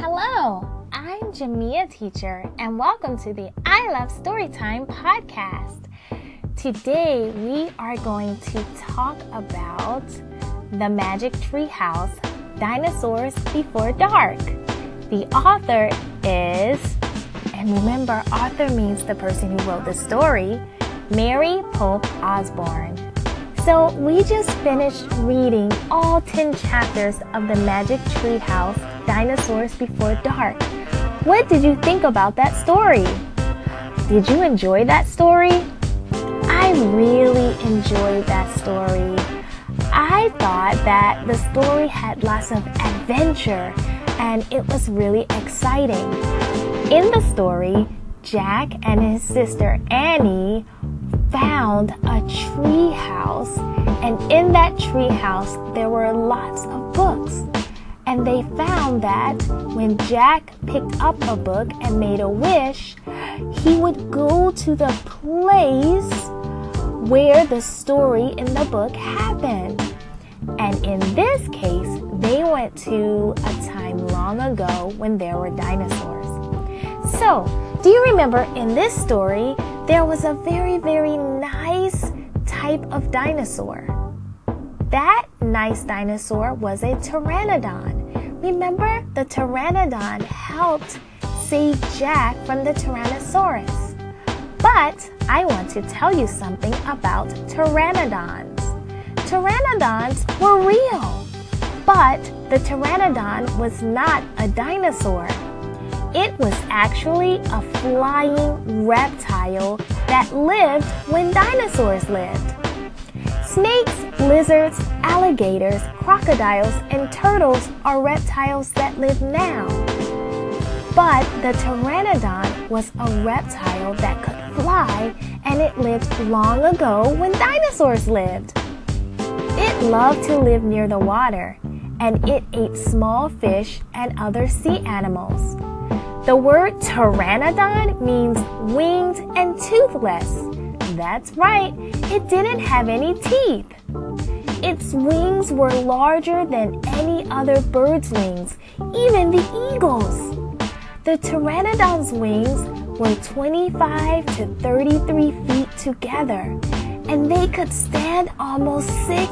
Hello, I'm Jamia Teacher, and welcome to the I Love Storytime podcast. Today we are going to talk about the Magic Tree House Dinosaurs Before Dark. The author is, and remember, author means the person who wrote the story, Mary Pope Osborne. So we just finished reading all 10 chapters of the Magic Tree House Dinosaurs Before Dark. What did you think about that story? Did you enjoy that story? I really enjoyed that story. I thought that the story had lots of adventure and it was really exciting. In the story, Jack and his sister Annie found a tree house, and in that tree house there were lots of books. And they found that when Jack picked up a book and made a wish, he would go to the place where the story in the book happened. And in this case, they went to a time long ago when there were dinosaurs. So, do you remember in this story, there was a very, very nice type of dinosaur? That nice dinosaur was a pteranodon. Remember, the pteranodon helped save Jack from the Tyrannosaurus. But I want to tell you something about pteranodons. Pteranodons were real, but the pteranodon was not a dinosaur. It was actually a flying reptile that lived when dinosaurs lived. Snakes, lizards, alligators, crocodiles, and turtles are reptiles that live now. But the pteranodon was a reptile that could fly and it lived long ago when dinosaurs lived. It loved to live near the water and it ate small fish and other sea animals. The word pteranodon means winged and toothless. That's right, it didn't have any teeth. Its wings were larger than any other bird's wings, even the eagle's. The pteranodon's wings were 25 to 33 feet together, and they could stand almost 6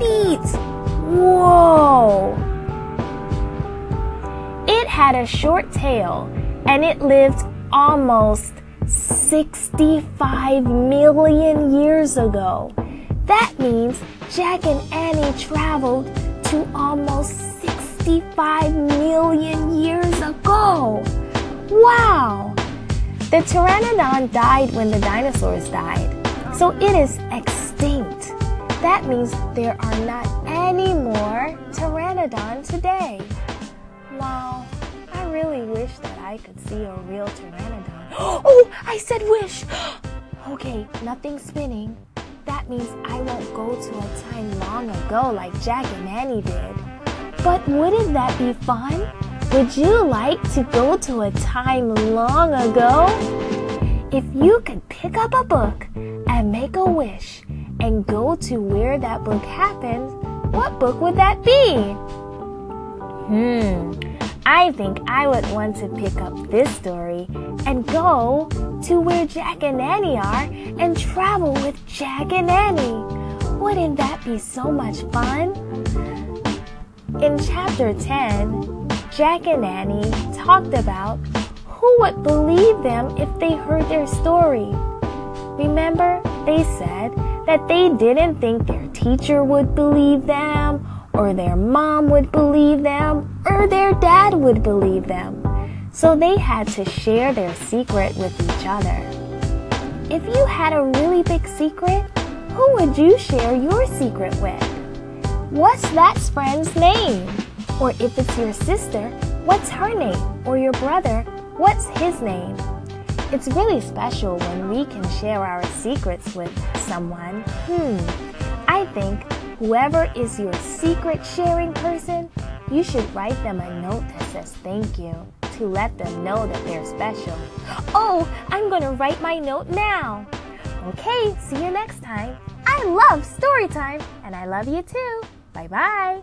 feet. Whoa! Had a short tail and it lived almost 65 million years ago. That means Jack and Annie traveled to almost 65 million years ago. Wow! The pteranodon died when the dinosaurs died, so it is extinct. That means there are not any more pteranodon today. Wow, wish that I could see a real pteranodon. Oh, I said wish! Okay, nothing spinning. That means I won't go to a time long ago like Jack and Annie did. But wouldn't that be fun? Would you like to go to a time long ago? If you could pick up a book and make a wish and go to where that book happened, what book would that be? Hmm, I think I would want to pick up this story and go to where Jack and Annie are and travel with Jack and Annie. Wouldn't that be so much fun? In chapter 10, Jack and Annie talked about who would believe them if they heard their story. Remember, they said that they didn't think their teacher would believe them, or their mom would believe them, or their dad would believe them. So they had to share their secret with each other. If you had a really big secret, who would you share your secret with? What's that friend's name? Or if it's your sister, what's her name? Or your brother, what's his name? It's really special when we can share our secrets with someone. Hmm, I think whoever is your secret sharing person, you should write them a note that says thank you to let them know that they're special. Oh, I'm going to write my note now. Okay, see you next time. I love story time and I love you too. Bye bye.